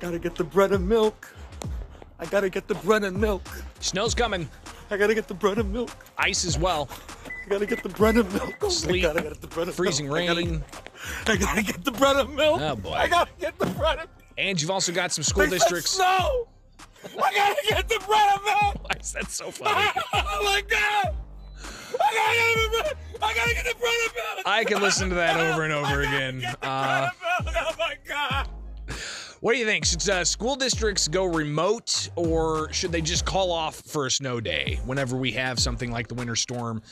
Gotta get the bread and milk. I gotta get the bread and milk. Snow's coming. I gotta get the bread and milk. Ice as well. I gotta get the bread and milk. Oh, Sleet. I gotta get the bread and Freezing milk. I gotta, rain. I gotta get the bread and milk. Oh, boy. I gotta get the bread and And you've also got some school They districts. Snow. I gotta get the bread and milk. Why is that so funny? oh my god. I gotta get the bread. I gotta get the bread and milk. I can listen to that over and over again. Uh, What do you think? Should uh, school districts go remote or should they just call off for a snow day whenever we have something like the winter storm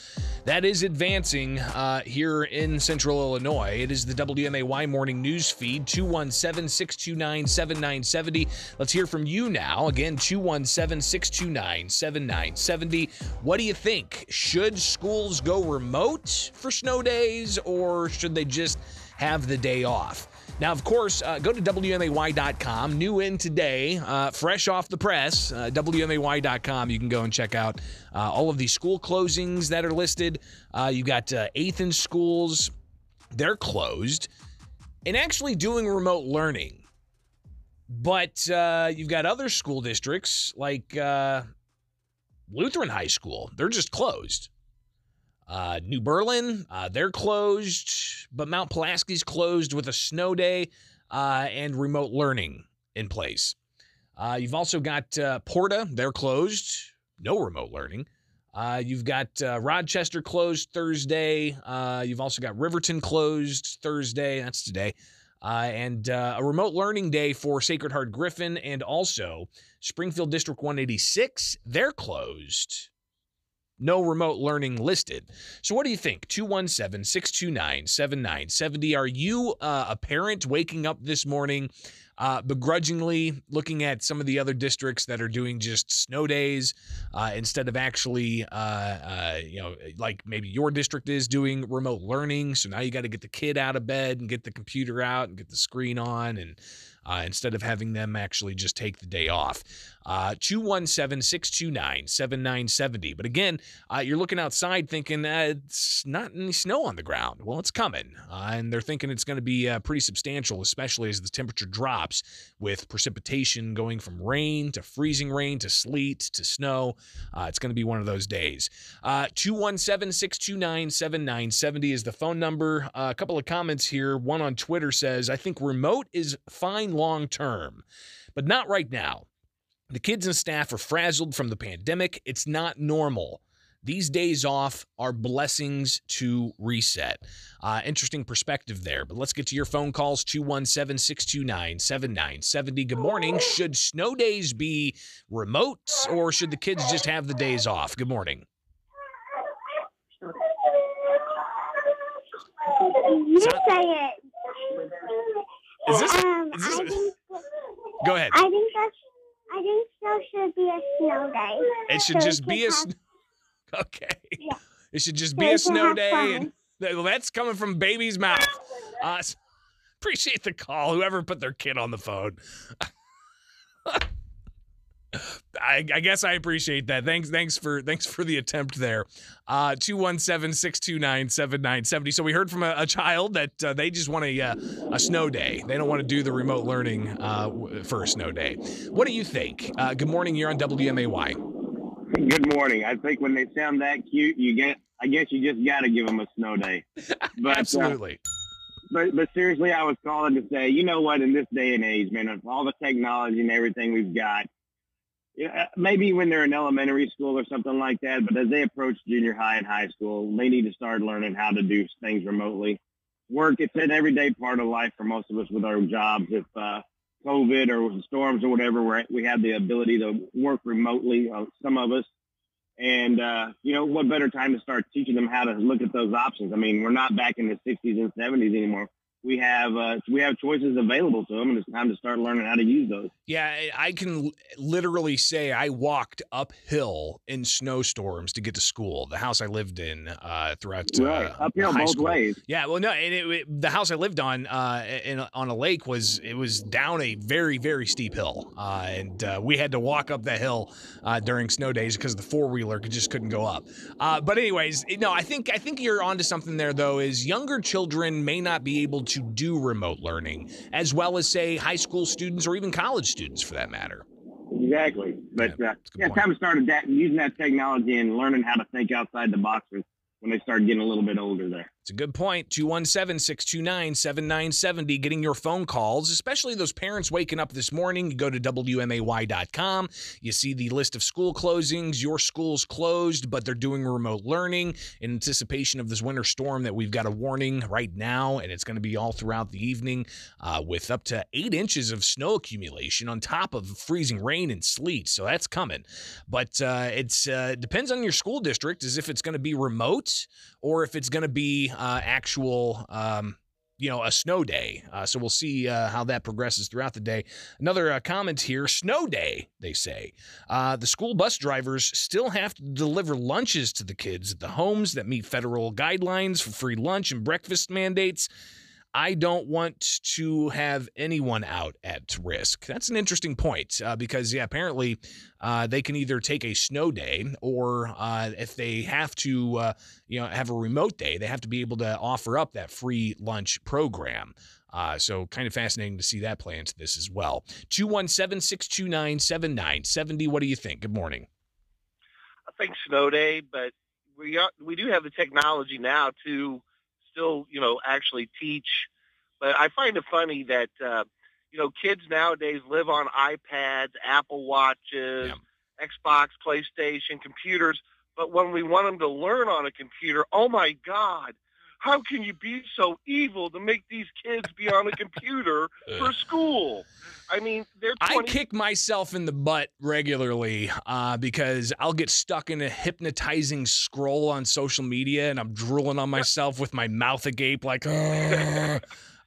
that is advancing uh, here in central Illinois? It is the WMAY morning news feed 217 629 7970. Let's hear from you now. Again, 217 629 7970. What do you think? Should schools go remote for snow days or should they just have the day off? Now, of course, uh, go to WMAY.com. New in today, uh, fresh off the press, uh, WMAY.com. You can go and check out uh, all of the school closings that are listed. Uh, you got uh, Athens schools, they're closed and actually doing remote learning. But you've got other school districts like Lutheran High School, they're just closed. Uh, New Berlin, uh, they're closed, but Mount Pulaski's closed with a snow day uh, and remote learning in place. Uh, you've also got uh, Porta, they're closed, no remote learning. Uh, you've got Rochester closed Thursday. You've also got Riverton closed Thursday. That's today. And a remote learning day for Sacred Heart Griffin and also Springfield District 186. They're closed no remote learning listed. So, what do you think? 217 629 7970. Are you uh, a parent waking up this morning uh, begrudgingly looking at some of the other districts that are doing just snow days uh, instead of actually, uh, uh, you know, like maybe your district is doing remote learning? So now you got to get the kid out of bed and get the computer out and get the screen on and uh, instead of having them actually just take the day off. Uh, 217 629 7970. But again, uh, you're looking outside thinking it's not any snow on the ground. Well, it's coming. And they're thinking it's going to be pretty substantial, especially as the temperature drops with precipitation going from rain to freezing rain to sleet to snow. Uh, it's going to be one of those days. 217 629 7970 is the phone number. Uh, a couple of comments here. One on Twitter says, I think remote is fine long term, but not right now. The kids and staff are frazzled from the pandemic. It's not normal. These days off are blessings to reset. Uh, interesting perspective there. But let's get to your phone calls 217 629 7970. Good morning. Should snow days be remote or should the kids just have the days off? Good morning. You say it. Is this- Um, is this- I think, Go ahead. I think that's. I think so should be a snow day. It should so just be a. Okay. Yeah. It should just be we a snow day. And that's coming from baby's mouth. Uh, appreciate the call. Whoever put their kid on the phone. I, I guess I appreciate that. Thanks, thanks for thanks for the attempt there. Uh 217-629-7970. So we heard from a, a child that uh, they just want a uh, a snow day. They don't want to do the remote learning uh, for a snow day. What do you think? Uh, good morning. You're on WMAY. Good morning. I think when they sound that cute, you get. I guess you just got to give them a snow day. But, uh, Absolutely. but but seriously, I was calling to say, you know what? In this day and age, man, with all the technology and everything we've got, yeah, maybe when they're in elementary school or something like that. But as they approach junior high and high school, they need to start learning how to do things remotely. Work. It's an everyday part of life for most of us with our jobs. If uh, COVID or storms or whatever, where we had the ability to work remotely. Uh, some of us. And, uh, you know, what better time to start teaching them how to look at those options? I mean, we're not back in the 60s and 70s anymore. We have uh, we have choices available to them, and it's time to start learning how to use those. Yeah, I- can literally say I walked uphill in snowstorms to get to school. The house I lived in uh, throughout uh, right, uphill high both school. ways. Yeah, well, no, and it, it- the house I lived on uh, in, on a lake was it was down a very very steep hill, uh, and uh, we had to walk up the hill uh, during snow days because the four wheeler just couldn't go up. Uh, but anyways, no, I think I think you're onto something there though. Is younger children may not be able to do remote learning, as well as, say, high school students or even college students for that matter. Exactly. But Yeah, uh, yeah, point. time to start using that technology and learning how to think outside the box when when they start getting a little bit older there. It's a good point. 217 629 7970. Getting your phone calls, especially those parents waking up this morning. You go to WMAY.com. You see the list of school closings. Your school's closed, but they're doing remote learning in anticipation of this winter storm that we've got a warning right now, and it's going to be all throughout the evening uh, with up to eight inches of snow accumulation on top of freezing rain and sleet. So that's coming. But uh, uh, depends on your school district as if it's going to be remote or if it's going to be uh, actual, um, you know, a snow day. Uh, so we'll see uh, how that progresses throughout the day. Another uh, comment here snow day, they say. Uh, the school bus drivers still have to deliver lunches to the kids at the homes that meet federal guidelines for free lunch and breakfast mandates. I don't want to have anyone out at risk. That's an interesting point uh, because, yeah, apparently uh, they can either take a snow day or uh, if they have to, uh, you know, have a remote day, they have to be able to offer up that free lunch program. Uh, so kind of fascinating to see that play into this as well. 217 629 7970. What do you think? Good morning. I think snow day, but we are, we do have the technology now to still, you know, actually teach. But I find it funny that uh, you know kids nowadays live on iPads, Apple Watches, Xbox, PlayStation, computers. But when we want them to learn on a computer, oh my God, how can you be so evil to make these kids be on a computer for school? I mean, they're I kick myself in the butt regularly uh, because I'll get stuck in a hypnotizing scroll on social media and I'm drooling on myself with my mouth agape, like, uh, and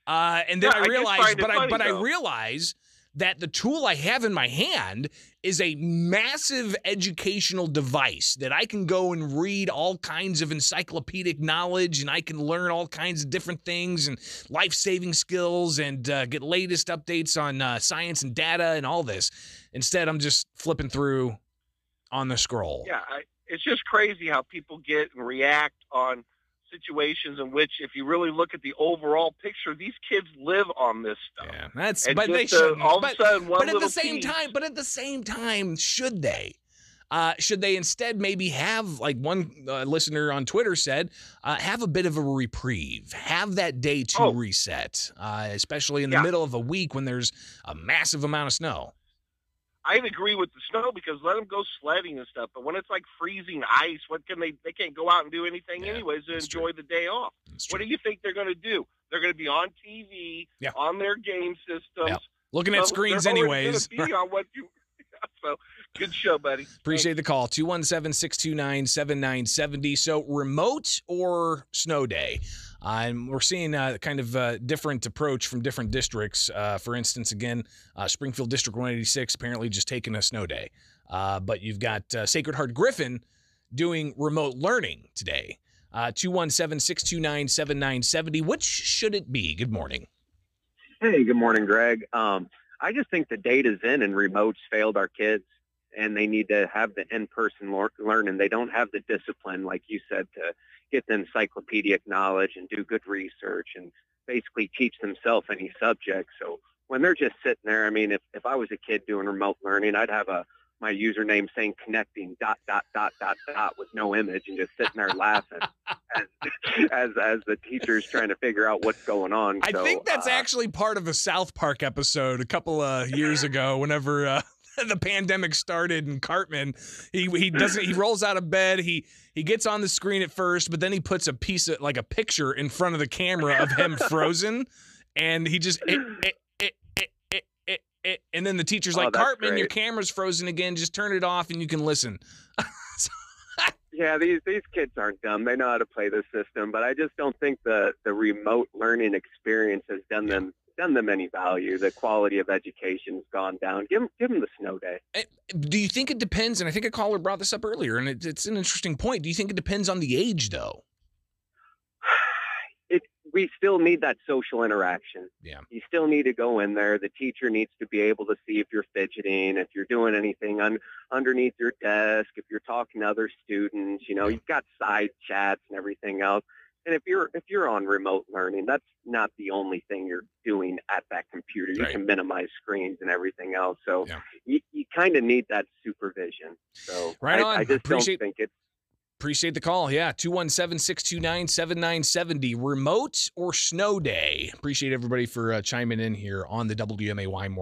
then Yeah, I I realize, it but I but I realize that the tool I have in my hand is a massive educational device that I can go and read all kinds of encyclopedic knowledge and I can learn all kinds of different things and life saving skills and uh, get latest updates on uh, science and data and all this. Instead, I'm just flipping through on the scroll. Yeah, I, it's just crazy how people get and react on situations in which, if you really look at the overall picture, these kids live on this stuff. Yeah, that's And but they uh, of but, a sudden, one but at the same piece- time, but at the same time, should they? Uh, should they instead maybe have, like one uh, listener on Twitter said, uh, have a bit of a reprieve, have that day to Oh. reset, uh, especially in the Yeah. middle of a week when there's a massive amount of snow. I'd agree with the snow because let them go sledding and stuff. But when it's like freezing ice, what can they? They can't go out and do anything Yeah, anyways to enjoy the day off. What true. do you think they're going to do? They're going to be on TV, Yeah. on their game systems. Yep. Looking at screens anyways. be on what you. so good show, buddy. Appreciate the call. 217 629 7970. So, remote or snow day? Uh, and we're seeing a kind of a different approach from different districts. Uh, for instance, again, uh, Springfield District 186 apparently just taking a snow day. Uh, but you've got uh, Sacred Heart Griffin doing remote learning today. Uh, 217 629 7970. Which should it be? Good morning. Hey, good morning, Greg. Um, I just think the data's in and remotes failed our kids, and they need to have the in-person learning. They don't have the discipline, like you said, to get the encyclopedic knowledge and do good research and basically teach themselves any subject. So when they're just sitting there, I mean, if, if I was a kid doing remote learning, I'd have a my username saying connecting dot dot dot dot dot with no image and just sitting there laughing as as as the teacher's trying to figure out what's going on. I So, think that's uh, actually part of a South Park episode a couple of years ago. Whenever uh, the pandemic started, and Cartman he he doesn't he rolls out of bed he he gets on the screen at first, but then he puts a piece of like a picture in front of the camera of him frozen, and he just it, it, it, it, it, it, it, and then the teacher's Oh, like Cartman, your camera's frozen again. Just turn it off and you can listen. Yeah, these these kids aren't dumb. They know how to play the system, but I just don't think the the remote learning experience has done them done them any value. The quality of education's gone down. Give them give them the snow day. Eh, Do you think it depends? And I think a caller brought this up earlier, and it, it's an interesting point. Do you think it depends on the age, though? It we still need that social interaction. Yeah. You still need to go in there. The teacher needs to be able to see if you're fidgeting, if you're doing anything un, underneath your desk, if you're talking to other students. You know, Yeah. you've got side chats and everything else. And if you're if you're on remote learning, that's not the only thing you're doing at that computer. You Right. can minimize screens and everything else. So Yeah. you, you kind of need that supervision. So Right I, on. I just Appreciate- don't think it's Appreciate the call. Yeah, 217 629 7970. Remote or snow day? Appreciate everybody for uh, chiming in here on the WMAY morning.